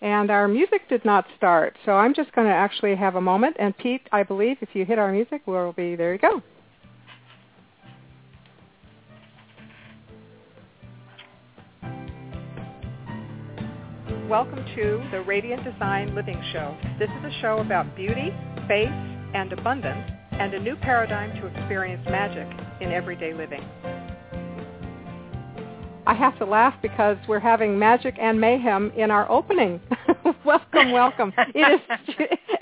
and our music did not start. So I'm just going to actually have a moment. And Pete, I believe if you hit our music, we'll be there. You go. Welcome to the Radiant Design Living Show. This is a show about beauty, faith, and abundance, and a new paradigm to experience magic in everyday living. I have to laugh because we're having magic and mayhem in our opening. welcome, welcome. it is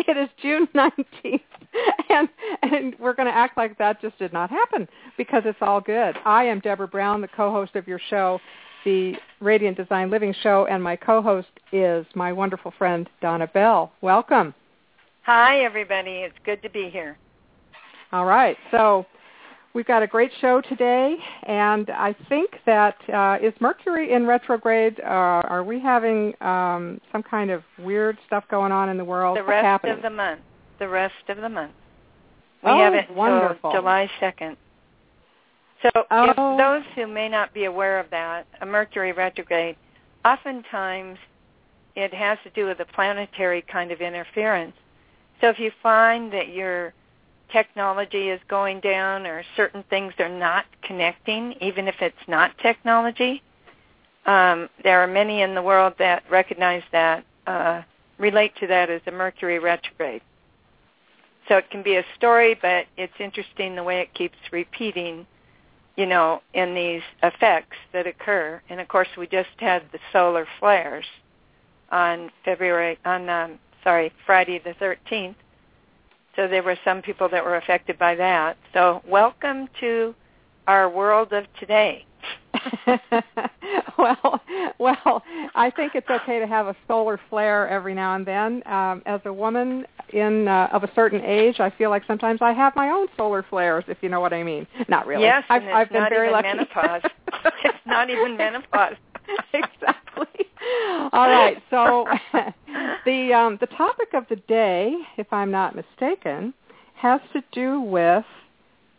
it is June 19th, and and we're going to act like that just did not happen because it's all good. I am Deborah Brown, the co-host of your show, the Radiant Design Living Show, and my co-host is my wonderful friend Donna Bell. Welcome. Hi, everybody. It's good to be here. All right. So we've got a great show today, and I think that uh, is Mercury in retrograde. Uh, are we having um, some kind of weird stuff going on in the world? The rest happening? of the month. The rest of the month. We oh, have it wonderful. July 2nd. So Oh. if those who may not be aware of that, a Mercury retrograde, oftentimes it has to do with a planetary kind of interference. So if you find that your technology is going down or certain things are not connecting, even if it's not technology, um, there are many in the world that recognize that, uh, relate to that as a Mercury retrograde. So it can be a story, but it's interesting the way it keeps repeating you know, in these effects that occur. And of course, we just had the solar flares on February, on um, sorry, Friday the 13th. So there were some people that were affected by that. So welcome to our world of today. well, well, I think it's okay to have a solar flare every now and then. Um, as a woman in uh, of a certain age, I feel like sometimes I have my own solar flares, if you know what I mean. Not really. Yes, I've, and it's I've been not very even lucky. menopause. it's not even menopause. exactly. All right. So the um, the topic of the day, if I'm not mistaken, has to do with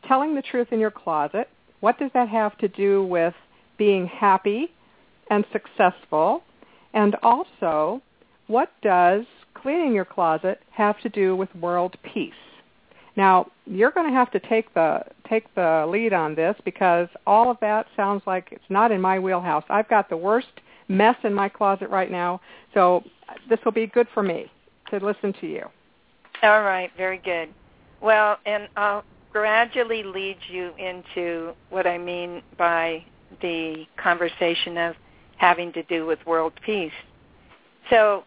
telling the truth in your closet. What does that have to do with being happy and successful? And also, what does cleaning your closet have to do with world peace? Now, you're going to have to take the take the lead on this because all of that sounds like it's not in my wheelhouse. I've got the worst mess in my closet right now, so this will be good for me to listen to you. All right, very good. Well, and I'll gradually lead you into what I mean by the conversation of having to do with world peace. So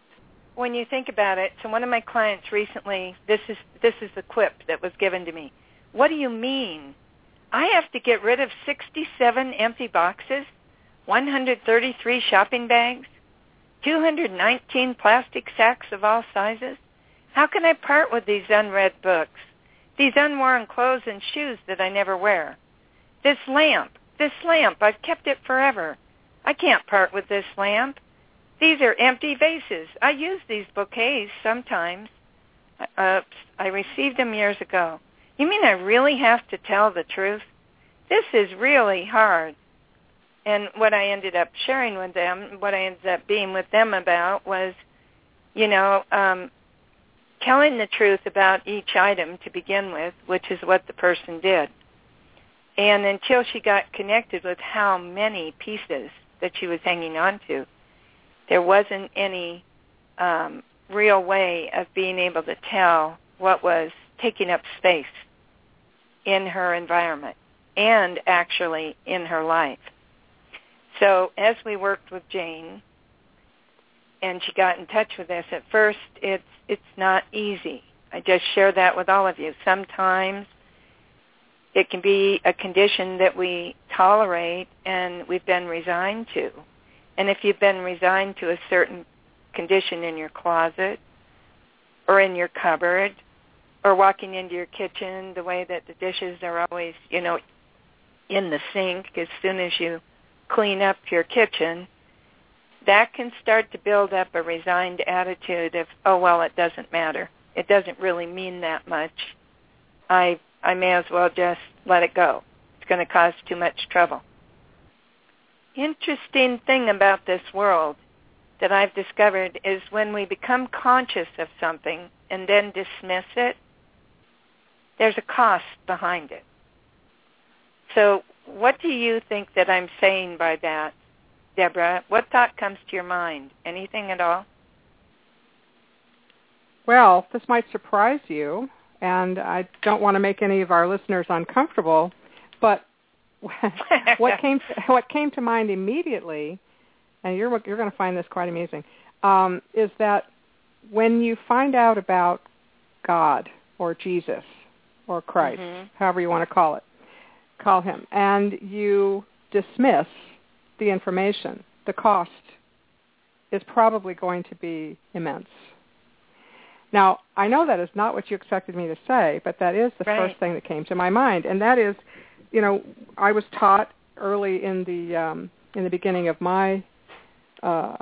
when you think about it, so one of my clients recently, this is this is the quip that was given to me. What do you mean? I have to get rid of 67 empty boxes, 133 shopping bags, 219 plastic sacks of all sizes. How can I part with these unread books? These unworn clothes and shoes that I never wear. This lamp, this lamp, I've kept it forever. I can't part with this lamp. These are empty vases. I use these bouquets sometimes. Uh, I received them years ago. You mean I really have to tell the truth? This is really hard. And what I ended up sharing with them, what I ended up being with them about was, you know, um, telling the truth about each item to begin with, which is what the person did. And until she got connected with how many pieces that she was hanging on to, there wasn't any um, real way of being able to tell what was taking up space in her environment and actually in her life. So as we worked with Jane and she got in touch with us, at first it's it's not easy. I just share that with all of you. Sometimes it can be a condition that we tolerate and we've been resigned to. And if you've been resigned to a certain condition in your closet or in your cupboard or walking into your kitchen the way that the dishes are always, you know, in the sink as soon as you clean up your kitchen, that can start to build up a resigned attitude of, oh well, it doesn't matter. It doesn't really mean that much. I I may as well just let it go. It's going to cause too much trouble. Interesting thing about this world that I've discovered is when we become conscious of something and then dismiss it, there's a cost behind it. So what do you think that I'm saying by that, Deborah? What thought comes to your mind? Anything at all? Well, this might surprise you, and I don't want to make any of our listeners uncomfortable, but what came to, what came to mind immediately, and you're you're going to find this quite amazing, um, is that when you find out about God or Jesus or Christ, mm-hmm. however you want to call it, call him, and you dismiss the information, the cost is probably going to be immense. Now, I know that is not what you expected me to say, but that is the right. first thing that came to my mind, and that is, you know, I was taught early in the um, in the beginning of my uh,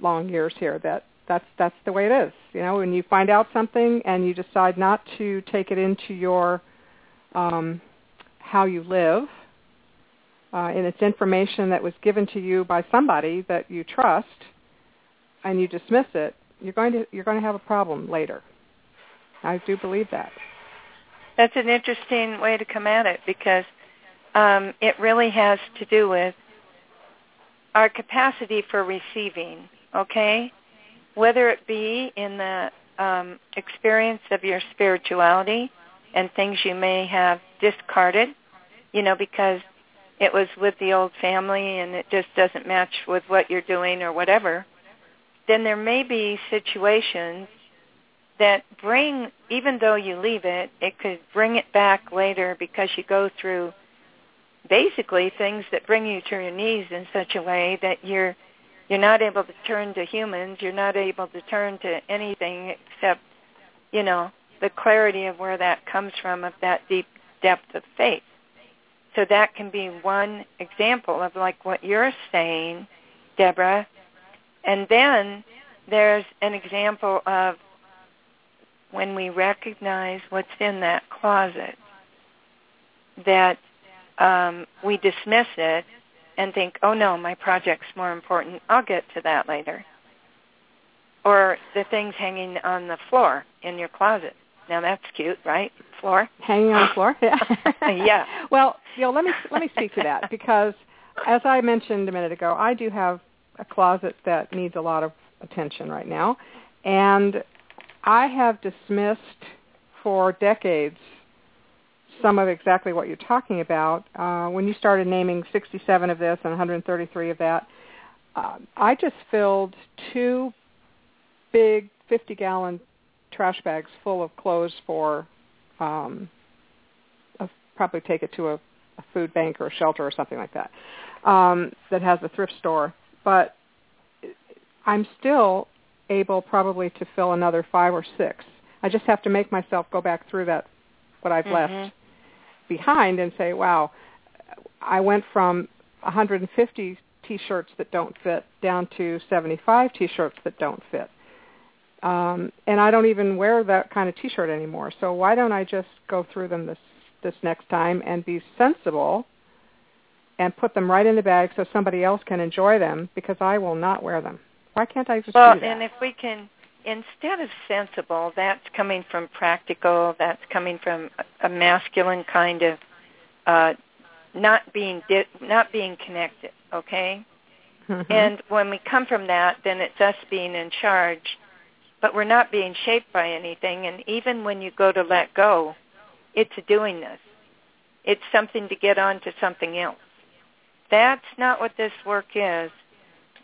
long years here that that's that's the way it is. You know, when you find out something and you decide not to take it into your um, how you live, uh, and it's information that was given to you by somebody that you trust, and you dismiss it, you're going to you're going to have a problem later. I do believe that. That's an interesting way to come at it because um, it really has to do with our capacity for receiving. Okay, whether it be in the um, experience of your spirituality and things you may have discarded, you know, because it was with the old family and it just doesn't match with what you're doing or whatever, then there may be situations that bring, even though you leave it, it could bring it back later because you go through basically things that bring you to your knees in such a way that you're you're not able to turn to humans, you're not able to turn to anything except, you know, the clarity of where that comes from of that deep depth of faith. So that can be one example of like what you're saying, Deborah, and then there's an example of when we recognize what's in that closet, that um, we dismiss it and think, oh no, my project's more important. I'll get to that later. Or the things hanging on the floor in your closet. Now that's cute, right? Floor. Hanging on the floor. Yeah. yeah. Well, you know, let me let me speak to that because, as I mentioned a minute ago, I do have a closet that needs a lot of attention right now. And I have dismissed for decades some of exactly what you're talking about. Uh, when you started naming 67 of this and 133 of that, uh, I just filled two big 50-gallon trash bags full of clothes for um, I'll probably take it to a, a food bank or a shelter or something like that um, that has a thrift store but I'm still able probably to fill another five or six. I just have to make myself go back through that what I've mm-hmm. left behind and say, wow, I went from 150 t-shirts that don't fit down to 75 t-shirts that don't fit. Um, and I don't even wear that kind of t-shirt anymore. So why don't I just go through them this this next time and be sensible and put them right in the bag so somebody else can enjoy them because I will not wear them. Why can't I just well, do that? Well, and if we can, instead of sensible, that's coming from practical. That's coming from a masculine kind of uh, not being di- not being connected. Okay. Mm-hmm. And when we come from that, then it's us being in charge, but we're not being shaped by anything. And even when you go to let go, it's a doingness. It's something to get on to something else. That's not what this work is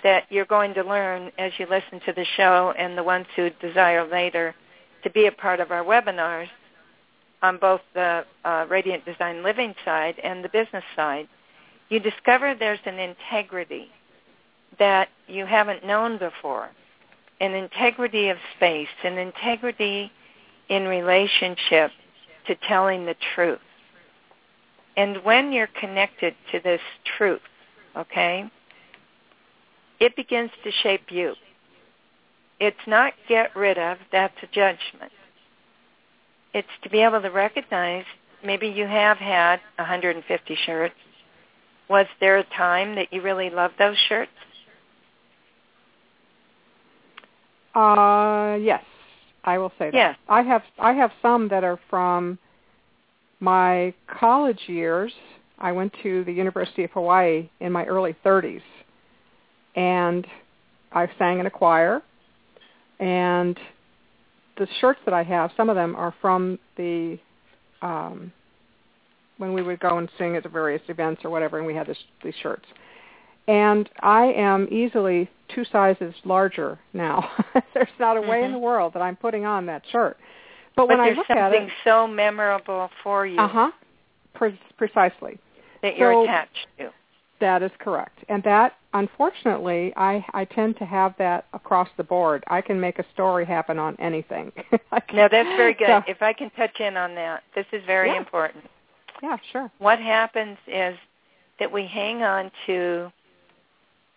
that you're going to learn as you listen to the show and the ones who desire later to be a part of our webinars on both the uh, Radiant Design Living side and the business side. You discover there's an integrity that you haven't known before, an integrity of space, an integrity in relationship to telling the truth. And when you're connected to this truth, okay, it begins to shape you. It's not get rid of, that's a judgment. It's to be able to recognize maybe you have had 150 shirts. Was there a time that you really loved those shirts? Uh, yes, I will say that. Yes. I have I have some that are from my college years. I went to the University of Hawaii in my early 30s, and I sang in a choir. And the shirts that I have, some of them are from the um, when we would go and sing at the various events or whatever, and we had this, these shirts. And I am easily two sizes larger now. There's not a way mm-hmm. in the world that I'm putting on that shirt. But, when but I there's look something at it, so memorable for you uh huh, Pre- precisely. that you're So- attached to. That is correct. And that, unfortunately, I, I tend to have that across the board. I can make a story happen on anything. No, that's very good. So- if I can touch in on that, this is very Yeah. important. yeah, sure. What happens is that we hang on to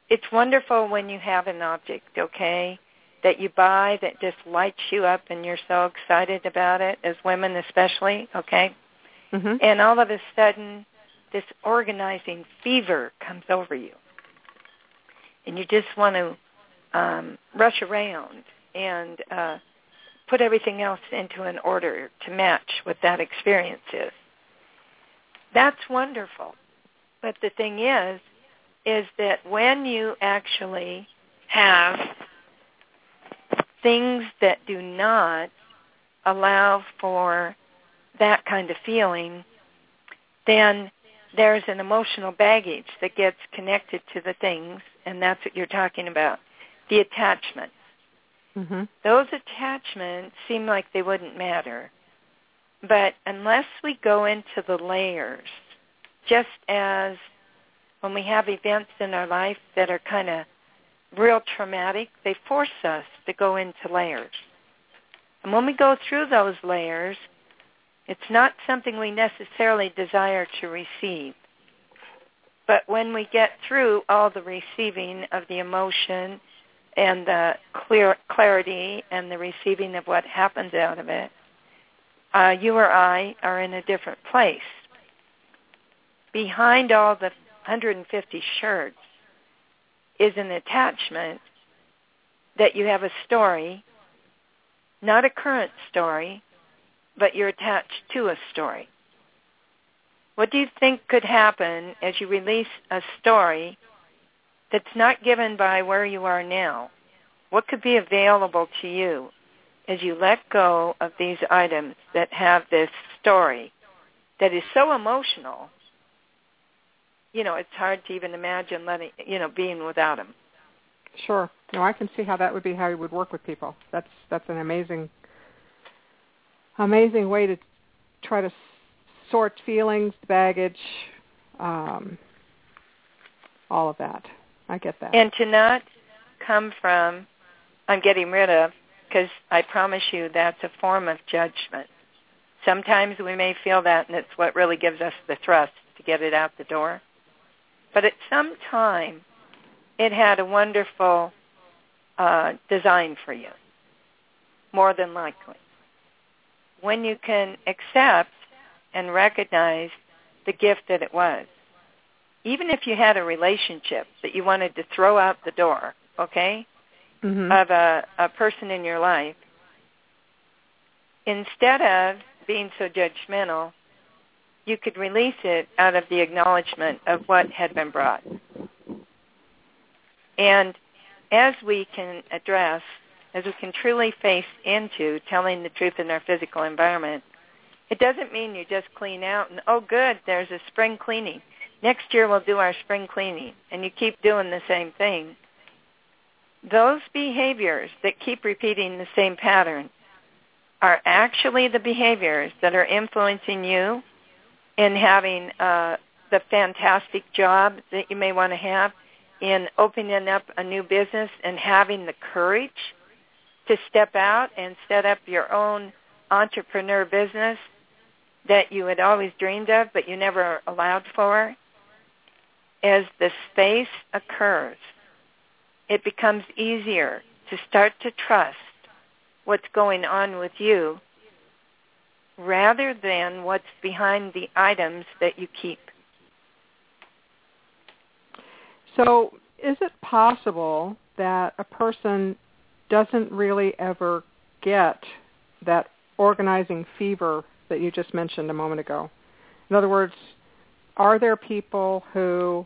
it's wonderful when you have an object, okay, that you buy that just lights you up and you're so excited about it, as women especially, okay? hmm And all of a sudden, this organizing fever comes over you. And you just want to um, rush around and uh, put everything else into an order to match what that experience is. That's wonderful. But the thing is, is that when you actually have things that do not allow for that kind of feeling, then there's an emotional baggage that gets connected to the things, and that's what you're talking about, the attachment. hmm Those attachments seem like they wouldn't matter, but unless we go into the layers, just as when we have events in our life that are kind of real traumatic, they force us to go into layers. And when we go through those layers, it's not something we necessarily desire to receive. But when we get through all the receiving of the emotion and the clear clarity and the receiving of what happens out of it, uh, you or I are in a different place. Behind all the 150 shirts is an attachment that you have a story, not a current story, but you're attached to a story. What do you think could happen as you release a story that's not given by where you are now? What could be available to you as you let go of these items that have this story that is so emotional you know, it's hard to even imagine letting, you know, being without them. Sure. No, I can see how that would be how you would work with people. That's that's an amazing, amazing way to try to sort feelings, baggage, um, all of that. I get that. And to not come from, I'm getting rid of, because I promise you that's a form of judgment. Sometimes we may feel that, and it's what really gives us the thrust to get it out the door. But at some time, it had a wonderful uh, design for you, more than likely. When you can accept and recognize the gift that it was, even if you had a relationship that you wanted to throw out the door, okay, hmm of a, a person in your life, instead of being so judgmental, you could release it out of the acknowledgement of what had been brought. And as we can address, as we can truly face into telling the truth in our physical environment, it doesn't mean you just clean out and, oh good, there's a spring cleaning. Next year we'll do our spring cleaning. And you keep doing the same thing. Those behaviors that keep repeating the same pattern are actually the behaviors that are influencing you in having uh, the fantastic job that you may want to have, in opening up a new business and having the courage to step out and set up your own entrepreneur business that you had always dreamed of but you never allowed for. As the space occurs, it becomes easier to start to trust what's going on with you rather than what's behind the items that you keep. So, is it possible that a person doesn't really ever get that organizing fever that you just mentioned a moment ago. In other words, are there people who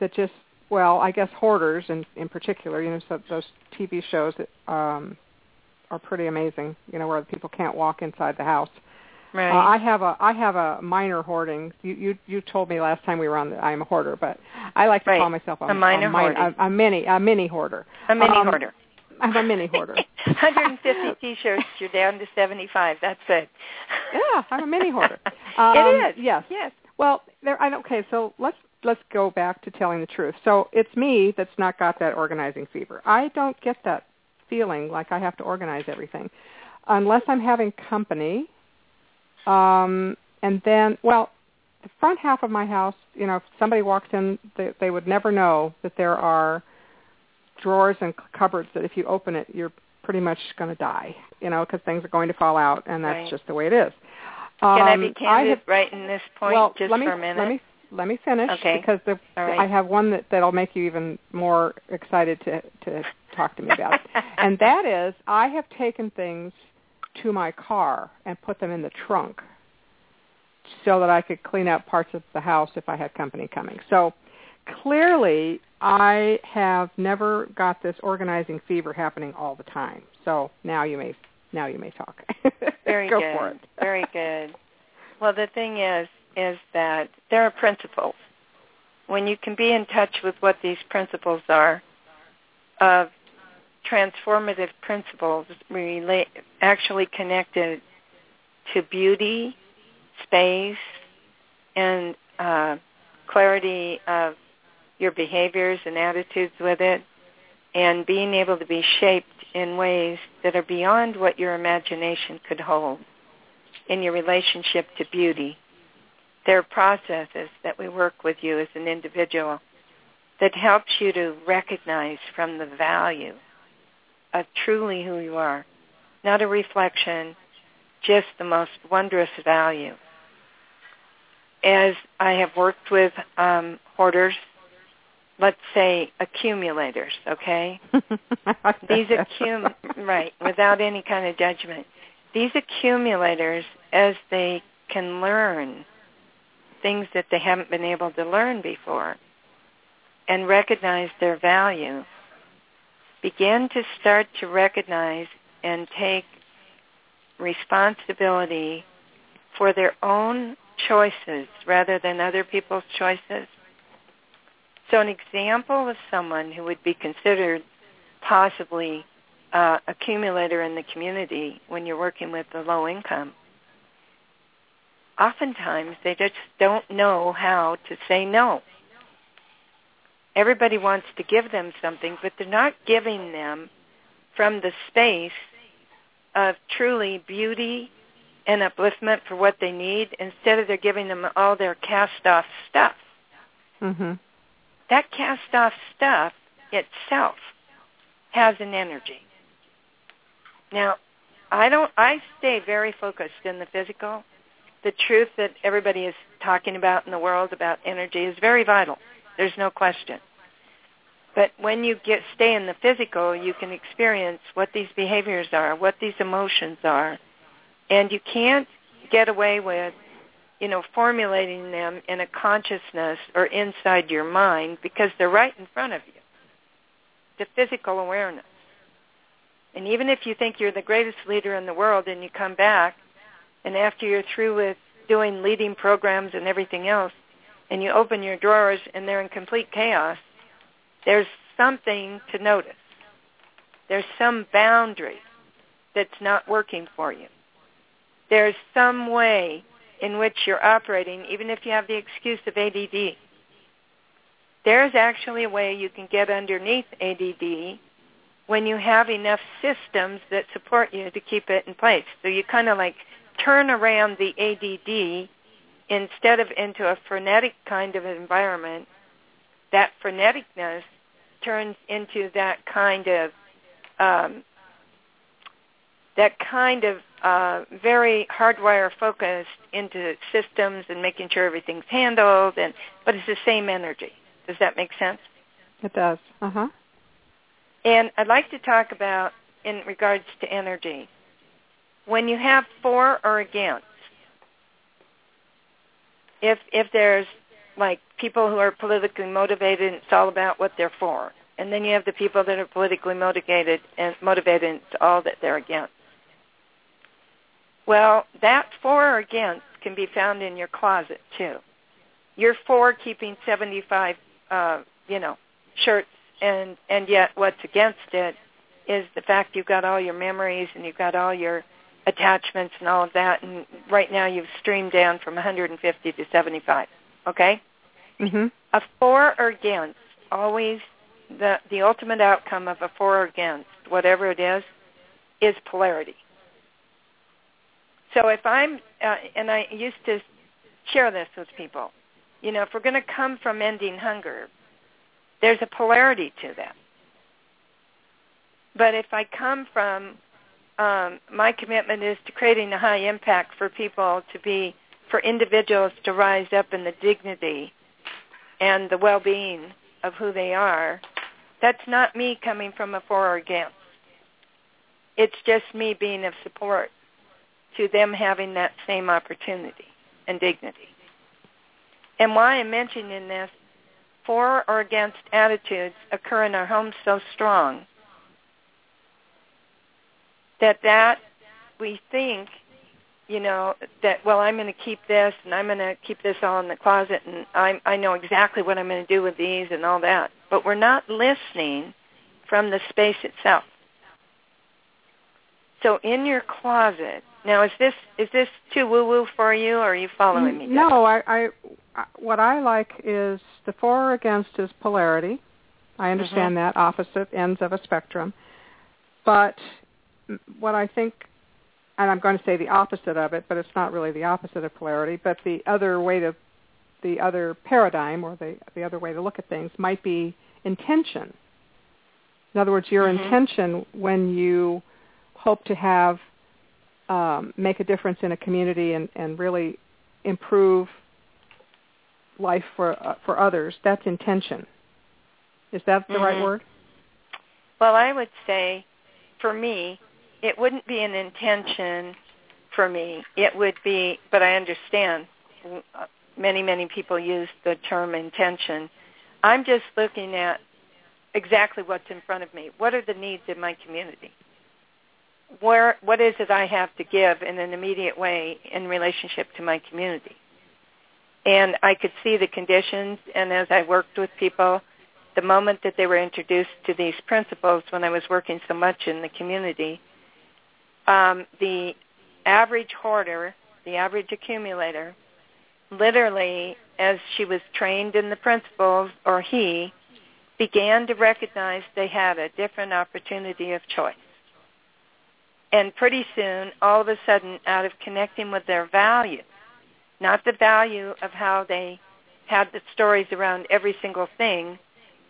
that just well, I guess hoarders in in particular, you know, so those TV shows that um are pretty amazing, you know, where people can't walk inside the house. Right. Uh, I have a I have a minor hoarding. You you you told me last time we were on that I'm a hoarder, but I like to right. call myself a, a minor a, hoarder. a, a mini a mini hoarder. A mini um, hoarder. I'm a mini hoarder. 150 t-shirts, you're down to 75. That's it. Yeah, I'm a mini hoarder. Um, it is. Yes. Yes. Well, there. I okay. So let's let's go back to telling the truth. So it's me that's not got that organizing fever. I don't get that feeling like I have to organize everything, unless I'm having company. Um, and then, well, the front half of my house, you know, if somebody walks in, they, they would never know that there are drawers and cupboards that if you open it, you're pretty much going to die, you know, because things are going to fall out, and that's Right. just the way it is. Can I be Um, candid have- right in this point well, just let me, for a minute? Let me let me finish Okay. because the, right. I have one that that'll make you even more excited to to talk to me about and that is I have taken things to my car and put them in the trunk so that I could clean out parts of the house if I had company coming. So clearly I have never got this organizing fever happening all the time. So now you may now you may talk. Very Go good. for it. Very good. Well, the thing is, is that there are principles. When you can be in touch with what these principles are, of transformative principles relate, actually connected to beauty, space, and uh, clarity of your behaviors and attitudes with it, and being able to be shaped in ways that are beyond what your imagination could hold in your relationship to beauty. There are processes that we work with you as an individual that helps you to recognize from the value of truly who you are, not a reflection, just the most wondrous value. As I have worked with um, hoarders, let's say accumulators, okay? These accum right, without any kind of judgment. These accumulators, as they can learn things that they haven't been able to learn before and recognize their value, begin to start to recognize and take responsibility for their own choices rather than other people's choices. So an example of someone who would be considered possibly uh, accumulator in the community when you're working with the low income, oftentimes they just don't know how to say no. Everybody wants to give them something, but they're not giving them from the space of truly beauty and upliftment for what they need. Instead of they're giving them all their cast-off stuff. Mhm. That cast-off stuff itself has an energy. Now, I don't. I stay very focused in the physical. The truth that everybody is talking about in the world about energy is very vital. There's no question. But when you get stay in the physical, you can experience what these behaviors are, what these emotions are, and you can't get away with, you know, formulating them in a consciousness or inside your mind because they're right in front of you. The physical awareness. And even if you think you're the greatest leader in the world and you come back and after you're through with doing leading programs and everything else and you open your drawers and they're in complete chaos, there's something to notice. There's some boundary that's not working for you. There's some way in which you're operating, even if you have the excuse of ADD. There's actually a way you can get underneath ADD when you have enough systems that support you to keep it in place. So you kind of like turn around the ADD instead of into a frenetic kind of environment. That freneticness turns into that kind of um, that kind of uh, very hardwire focused into systems and making sure everything's handled, and but it's the same energy. Does that make sense? It does. Uh huh. And I'd like to talk about in regards to energy. When you have for or against, if if there's like people who are politically motivated, it's all about what they're for, and then you have the people that are politically motivated and motivated, and it's all that they're against. Well, that for or against can be found in your closet too. You're for keeping 75, uh, you know, shirts, and and yet what's against it is the fact you've got all your memories and you've got all your attachments and all of that, and right now you've streamed down from 150 to 75. Okay. Mm-hmm. A for or against always the the ultimate outcome of a for or against whatever it is is polarity. So if I'm uh, and I used to share this with people, you know, if we're going to come from ending hunger, there's a polarity to that. But if I come from um, my commitment is to creating a high impact for people to be, for individuals to rise up in the dignity and the well-being of who they are, that's not me coming from a for or against. It's just me being of support to them having that same opportunity and dignity. And why I'm mentioning this, for or against attitudes occur in our homes so strong that that we think you know that well i'm going to keep this and i'm going to keep this all in the closet and i i know exactly what i'm going to do with these and all that. But we're not listening from the space itself. So in your closet now is this is this too woo woo for you or are you following me no I, I what i like is the for or against is polarity. I understand mm-hmm. that opposite ends of a spectrum. But what I think, and I'm going to say the opposite of it, but it's not really the opposite of polarity, but the other way to, the other paradigm or the, the other way to look at things might be intention. In other words, your mm-hmm. intention when you hope to have, um, make a difference in a community and, and really improve life for uh, for others, that's intention. Is that the mm-hmm. right word? Well, I would say for me, it wouldn't be an intention for me. It would be, but I understand uh, many, many people use the term intention. I'm just looking at exactly what's in front of me. What are the needs in my community? Where, what is it I have to give in an immediate way in relationship to my community? And I could see the conditions, and as I worked with people, the moment that they were introduced to these principles when I was working so much in the community, um, the average hoarder, the average accumulator, literally, as she was trained in the principles, or he, began to recognize they had a different opportunity of choice. And pretty soon, all of a sudden, out of connecting with their value, not the value of how they had the stories around every single thing,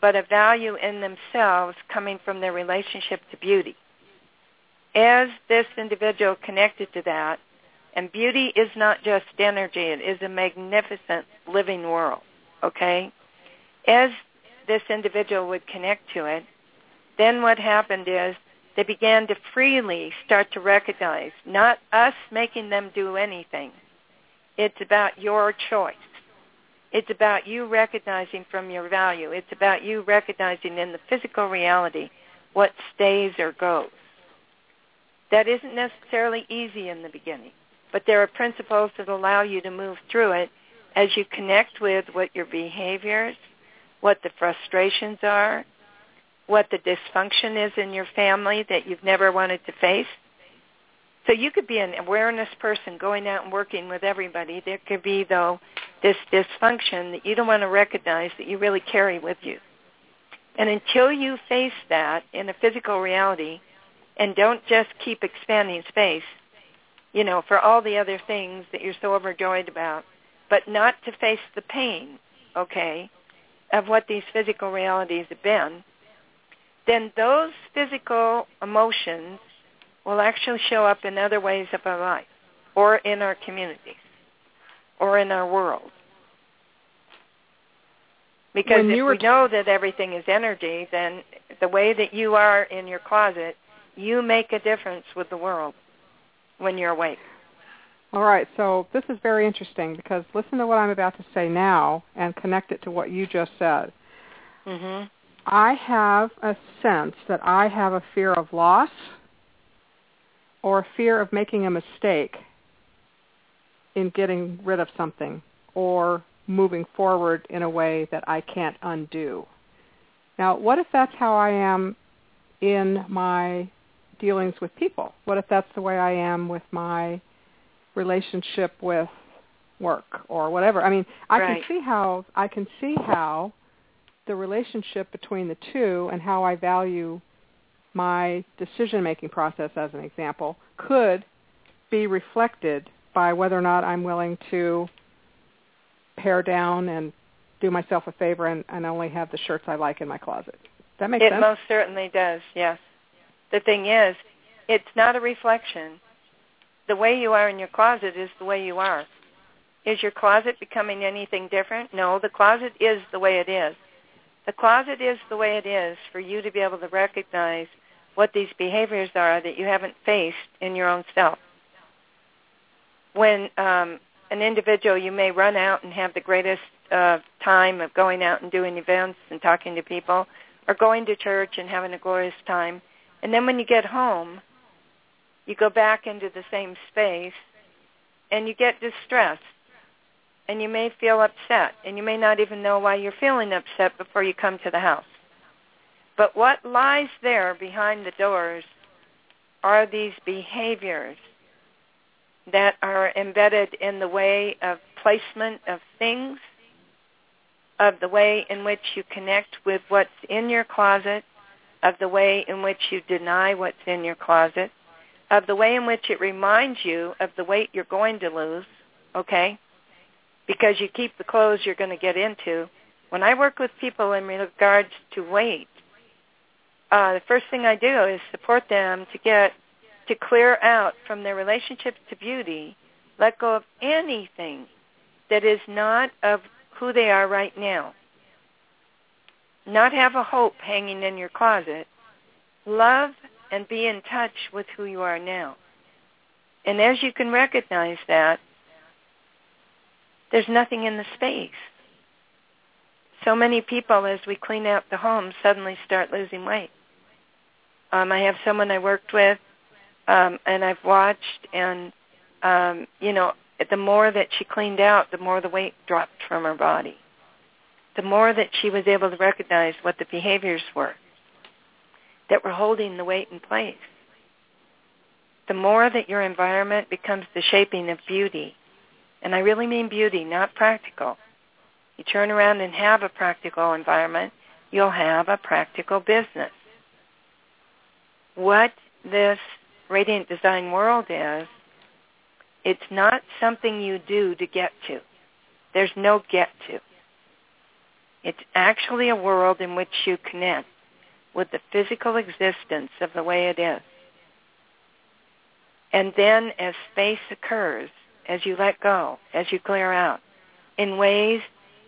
but a value in themselves coming from their relationship to beauty as this individual connected to that, and beauty is not just energy, it is a magnificent living world, okay? As this individual would connect to it, then what happened is they began to freely start to recognize, not us making them do anything. It's about your choice. It's about you recognizing from your value. It's about you recognizing in the physical reality what stays or goes. That isn't necessarily easy in the beginning, but there are principles that allow you to move through it as you connect with what your behaviors, what the frustrations are, what the dysfunction is in your family that you've never wanted to face. So you could be an awareness person going out and working with everybody. There could be, though, this dysfunction that you don't want to recognize that you really carry with you. And until you face that in a physical reality, and don't just keep expanding space, you know, for all the other things that you're so overjoyed about, but not to face the pain, okay, of what these physical realities have been, then those physical emotions will actually show up in other ways of our life or in our communities or in our world. Because if we know that everything is energy, then the way that you are in your closet, you make a difference with the world when you're awake. All right, so this is very interesting because listen to what I'm about to say now and connect it to what you just said. Mhm. I have a sense that I have a fear of loss or a fear of making a mistake in getting rid of something or moving forward in a way that I can't undo. Now, what if that's how I am in my dealings with people? What if that's the way I am with my relationship with work or whatever? I mean, I Right. can see how I can see how the relationship between the two and how I value my decision-making process as an example could be reflected by whether or not I'm willing to pare down and do myself a favor and, and only have the shirts I like in my closet. That makes It sense? It most certainly does, yes. The thing is, it's not a reflection. The way you are in your closet is the way you are. Is your closet becoming anything different? No, the closet is the way it is. The closet is the way it is for you to be able to recognize what these behaviors are that you haven't faced in your own self. When um, an individual, you may run out and have the greatest uh, time of going out and doing events and talking to people, or going to church and having a glorious time. And then when you get home, you go back into the same space and you get distressed and you may feel upset and you may not even know why you're feeling upset before you come to the house. But what lies there behind the doors are these behaviors that are embedded in the way of placement of things, of the way in which you connect with what's in your closet, of the way in which you deny what's in your closet, of the way in which it reminds you of the weight you're going to lose, okay? Because you keep the clothes you're going to get into. When I work with people in regards to weight, uh, the first thing I do is support them to get to clear out from their relationships to beauty, let go of anything that is not of who they are right now. Not have a hope hanging in your closet. Love and be in touch with who you are now. And as you can recognize that, there's nothing in the space. So many people, as we clean out the home, suddenly start losing weight. Um, I have someone I worked with, um, and I've watched, and um, you know, the more that she cleaned out, the more the weight dropped from her body. The more that she was able to recognize what the behaviors were that were holding the weight in place. The more that your environment becomes the shaping of beauty, and I really mean beauty, not practical. You turn around and have a practical environment, you'll have a practical business. What this radiant design world is, it's not something you do to get to. There's no get to. It's actually a world in which you connect with the physical existence of the way it is. And then as space occurs, as you let go, as you clear out, in ways,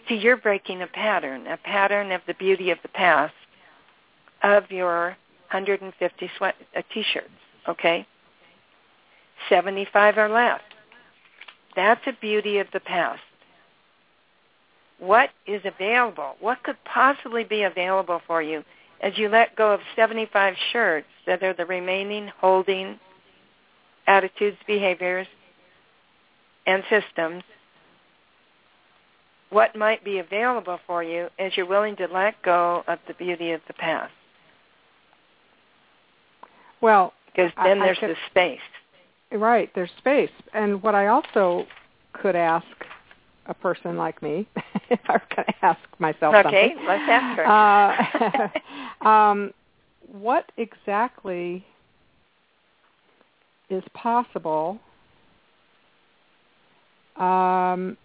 see, you're breaking a pattern, a pattern of the beauty of the past, of your 150 sweat, uh, t-shirts, okay? 75 are left. That's a beauty of the past. What is available? What could possibly be available for you as you let go of 75 shirts that are the remaining holding attitudes, behaviors, and systems? What might be available for you as you're willing to let go of the beauty of the past? Well, because then I, there's I could, the space. Right, there's space. And what I also could ask a person like me, if I were going to ask myself okay, something. let's ask her. Uh, um, what exactly is possible? Um,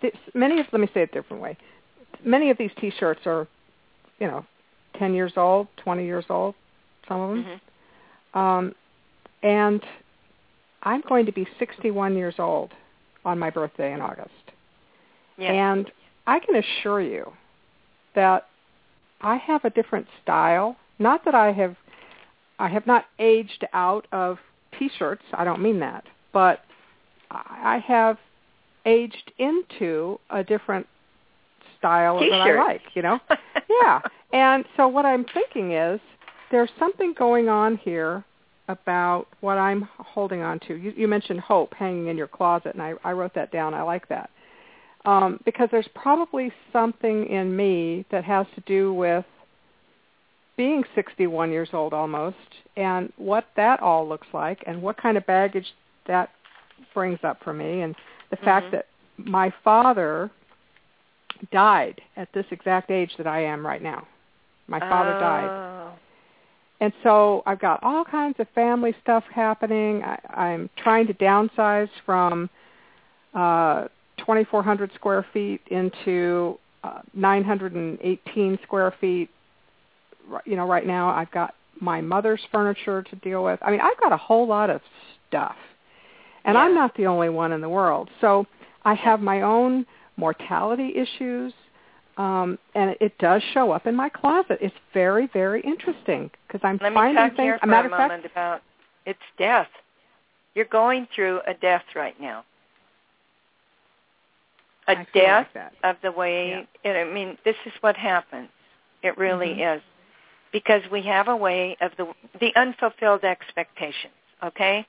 th- many of let me say it a different way. Many of these T-shirts are, you know, ten years old, twenty years old, some of them, mm-hmm. um, and I'm going to be 61 years old on my birthday in August. Yes. And I can assure you that I have a different style. Not that I have I have not aged out of t-shirts. I don't mean that, but I have aged into a different style T-shirt. that I like, you know? yeah. And so what I'm thinking is there's something going on here about what I'm holding on to. You, you mentioned hope hanging in your closet, and I, I wrote that down. I like that. Um, because there's probably something in me that has to do with being 61 years old almost and what that all looks like and what kind of baggage that brings up for me and the mm-hmm. fact that my father died at this exact age that I am right now. My father oh. died. And so I've got all kinds of family stuff happening. I, I'm trying to downsize from uh, 2,400 square feet into uh, 918 square feet. You know, right now I've got my mother's furniture to deal with. I mean, I've got a whole lot of stuff. And yeah. I'm not the only one in the world. So I have my own mortality issues, um, and it does show up in my closet. It's very, very interesting because I'm Let finding me talk things. here for a matter a of fact, about it's death. You're going through a death right now. A I death like of the way. Yeah. And I mean, this is what happens. It really Mhm. is because we have a way of the the unfulfilled expectations. Okay,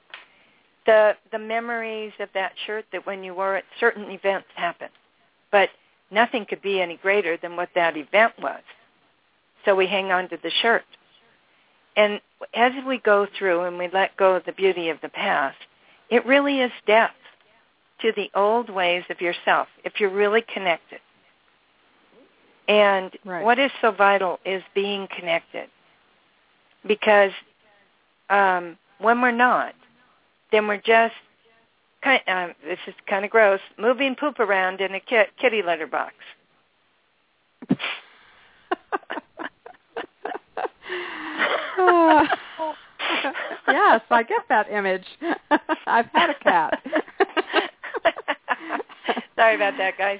the the memories of that shirt that when you wore it, certain events happened, but nothing could be any greater than what that event was. So we hang on to the shirt. And as we go through and we let go of the beauty of the past, it really is death to the old ways of yourself if you're really connected. And Right. what is so vital is being connected. Because um, when we're not, then we're just kind. Um, this is kind of gross. Moving poop around in a ki- kitty litter box. Uh, yes, I get that image. I've had a cat. Sorry about that, guys.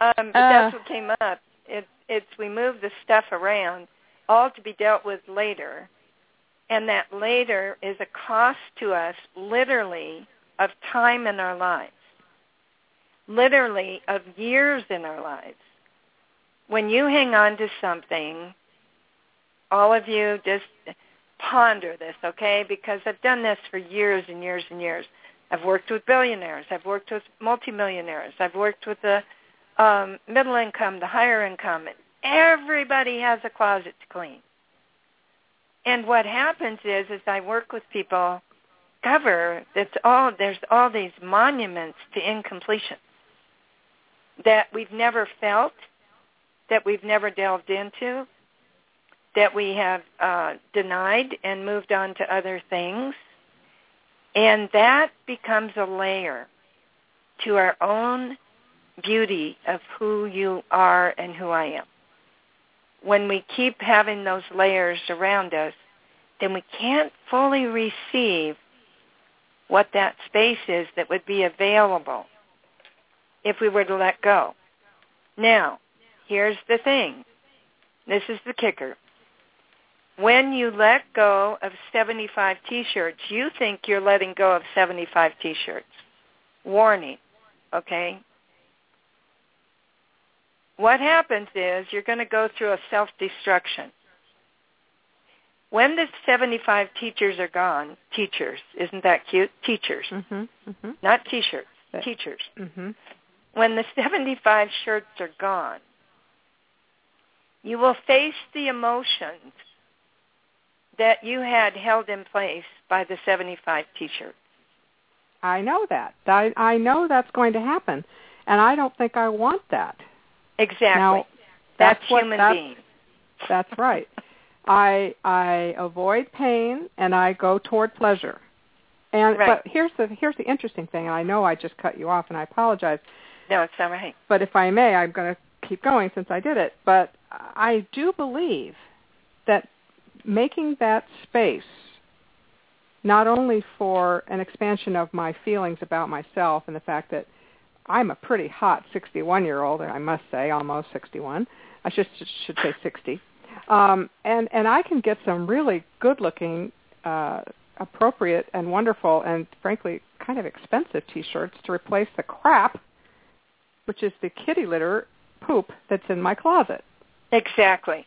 Um, but Uh. that's what came up. It, it's we move the stuff around, all to be dealt with later, and that later is a cost to us, literally, of time in our lives, literally of years in our lives. When you hang on to something, all of you just ponder this, okay? Because I've done this for years and years and years. I've worked with billionaires. I've worked with multimillionaires. I've worked with the um, middle income, the higher income. Everybody has a closet to clean. And what happens is, as I work with people, cover that's all. There's all these monuments to incompletion that we've never felt, that we've never delved into, that we have uh, denied and moved on to other things. And that becomes a layer to our own beauty of who you are and who I am. When we keep having those layers around us, then we can't fully receive what that space is that would be available if we were to let go. Now, here's the thing. This is the kicker. When you let go of 75 T-shirts, you think you're letting go of 75 T-shirts. Warning, okay? What happens is you're going to go through a self-destruction. When the 75 teachers are gone, teachers, isn't that cute? Teachers, Mhm. Mhm. not T-shirts, That- teachers. Mhm. When the 75 shirts are gone, you will face the emotions that you had held in place by the 75 T-shirts. I know that. I I know that's going to happen, and I don't think I want that. Exactly. Now, that's, that's what- human that's- being. That's right. I I avoid pain and I go toward pleasure. And Right. but here's the here's the interesting thing, and I know I just cut you off and I apologize. No, it's all right. But if I may, I'm going to keep going since I did it. But I do believe that making that space not only for an expansion of my feelings about myself and the fact that I'm a pretty hot 61 year old, I must say, almost 61. I should should say 60. Um, and and I can get some really good looking, uh, appropriate and wonderful and frankly kind of expensive T-shirts to replace the crap, which is the kitty litter poop that's in my closet. Exactly.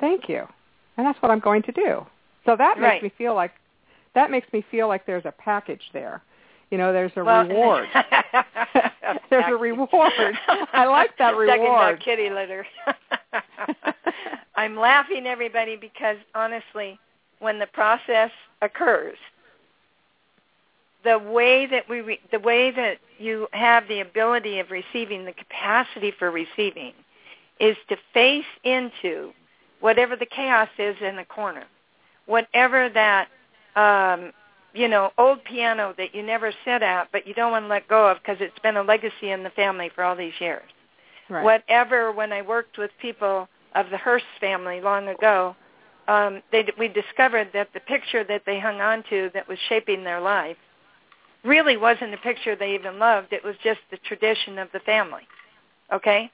Thank you. And that's what I'm going to do. So that makes me feel like that makes me feel like there's a package there. You know, there's a well, reward. there's a reward. I like that reward. that kitty litter. I'm laughing, everybody, because honestly, when the process occurs, the way that we re- the way that you have the ability of receiving the capacity for receiving is to face into whatever the chaos is in the corner whatever that um you know old piano that you never sit at but you don't want to let go of because it's been a legacy in the family for all these years right. whatever when i worked with people of the hearst family long ago um they we discovered that the picture that they hung on to that was shaping their life really wasn't a picture they even loved. It was just the tradition of the family. Okay?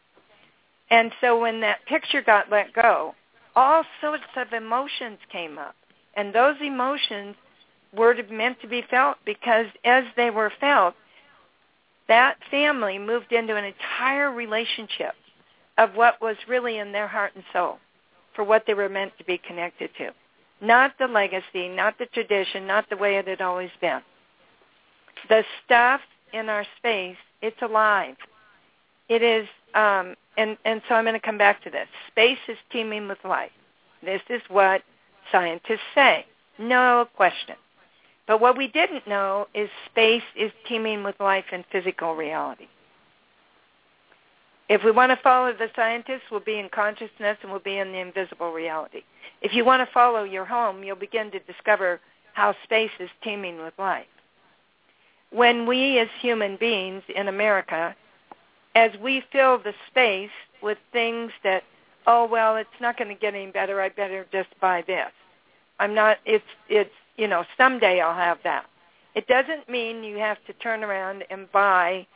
And so when that picture got let go, all sorts of emotions came up. And those emotions were meant to be felt because as they were felt, that family moved into an entire relationship of what was really in their heart and soul for what they were meant to be connected to. Not the legacy, not the tradition, not the way it had always been the stuff in our space, it's alive. It is, um, and, and so I'm going to come back to this. Space is teeming with life. This is what scientists say. No question. But what we didn't know is space is teeming with life in physical reality. If we want to follow the scientists, we'll be in consciousness and we'll be in the invisible reality. If you want to follow your home, you'll begin to discover how space is teeming with life when we as human beings in America, as we fill the space with things that, oh well, it's not going to get any better. I better just buy this. I'm not. It's it's you know someday I'll have that. It doesn't mean you have to turn around and buy,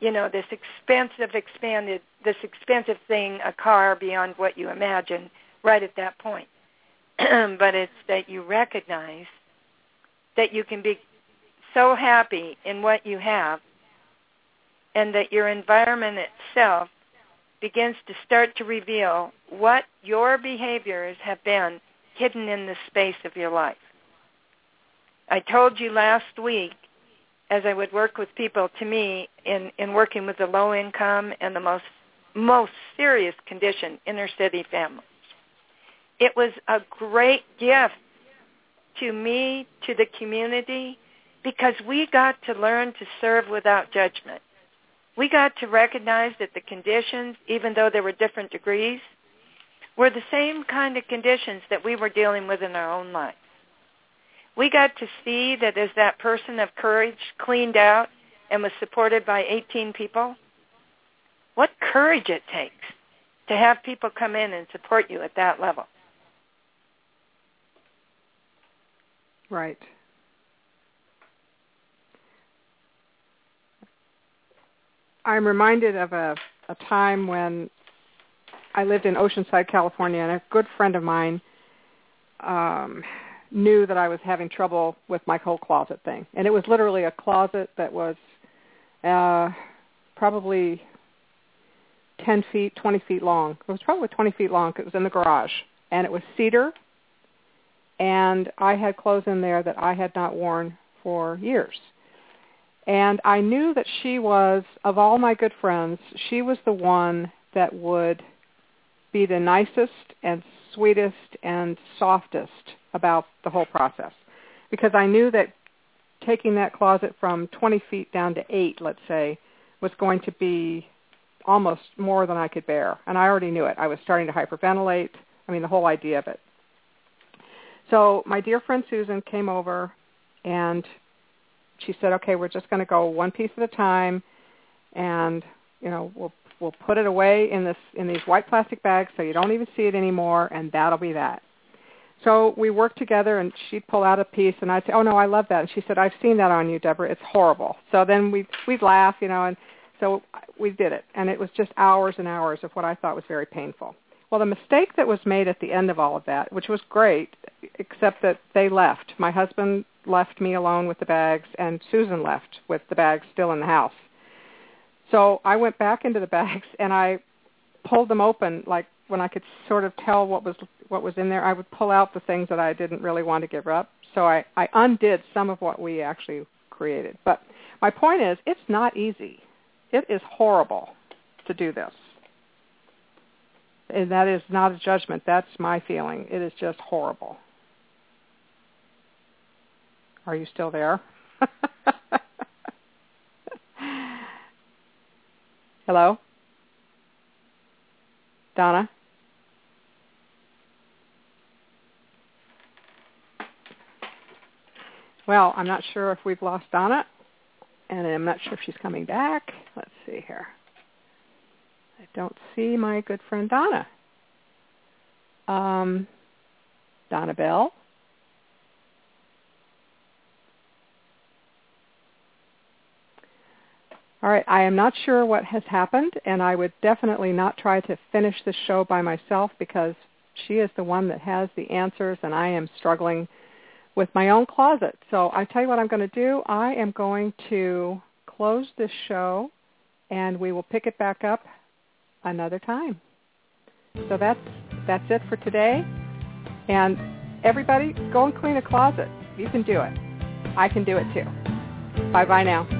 you know, this expensive expanded this expensive thing, a car beyond what you imagine right at that point. but it's that you recognize that you can be so happy in what you have and that your environment itself begins to start to reveal what your behaviors have been hidden in the space of your life. I told you last week as I would work with people to me in, in working with the low income and the most most serious condition inner city families. It was a great gift to me, to the community, because we got to learn to serve without judgment. We got to recognize that the conditions, even though there were different degrees, were the same kind of conditions that we were dealing with in our own lives. We got to see that as that person of courage cleaned out and was supported by 18 people, what courage it takes to have people come in and support you at that level. Right. I'm reminded of a, a time when I lived in Oceanside, California, and a good friend of mine um, knew that I was having trouble with my whole closet thing. And it was literally a closet that was uh, probably 10 feet, 20 feet long. It was probably 20 feet long. It was in the garage. And it was cedar. And I had clothes in there that I had not worn for years. And I knew that she was, of all my good friends, she was the one that would be the nicest and sweetest and softest about the whole process. Because I knew that taking that closet from 20 feet down to 8, let's say, was going to be almost more than I could bear. And I already knew it. I was starting to hyperventilate. I mean, the whole idea of it. So my dear friend Susan came over and she said, okay, we're just going to go one piece at a time, and you know we'll we'll put it away in this in these white plastic bags so you don't even see it anymore, and that'll be that. So we worked together, and she'd pull out a piece, and I'd say, "Oh no, I love that." And she said, "I've seen that on you, Deborah. It's horrible." So then we we'd laugh, you know, and So we did it, and it was just hours and hours of what I thought was very painful. Well, the mistake that was made at the end of all of that, which was great, except that they left. My husband left me alone with the bags, and Susan left with the bags still in the house. So I went back into the bags and I pulled them open like when I could sort of tell what was what was in there. I would pull out the things that I didn't really want to give up. So I, I undid some of what we actually created. But my point is, it's not easy. It is horrible to do this and that is not a judgment. That's my feeling. It is just horrible. Are you still there? Hello? Donna? Well, I'm not sure if we've lost Donna, and I'm not sure if she's coming back. Let's see here. I don't see my good friend Donna. Um, Donna Bell. All right, I am not sure what has happened, and I would definitely not try to finish the show by myself because she is the one that has the answers, and I am struggling with my own closet. So I tell you what I'm going to do. I am going to close this show, and we will pick it back up another time. So that's that's it for today. And everybody, go and clean a closet. You can do it. I can do it too. Bye bye now.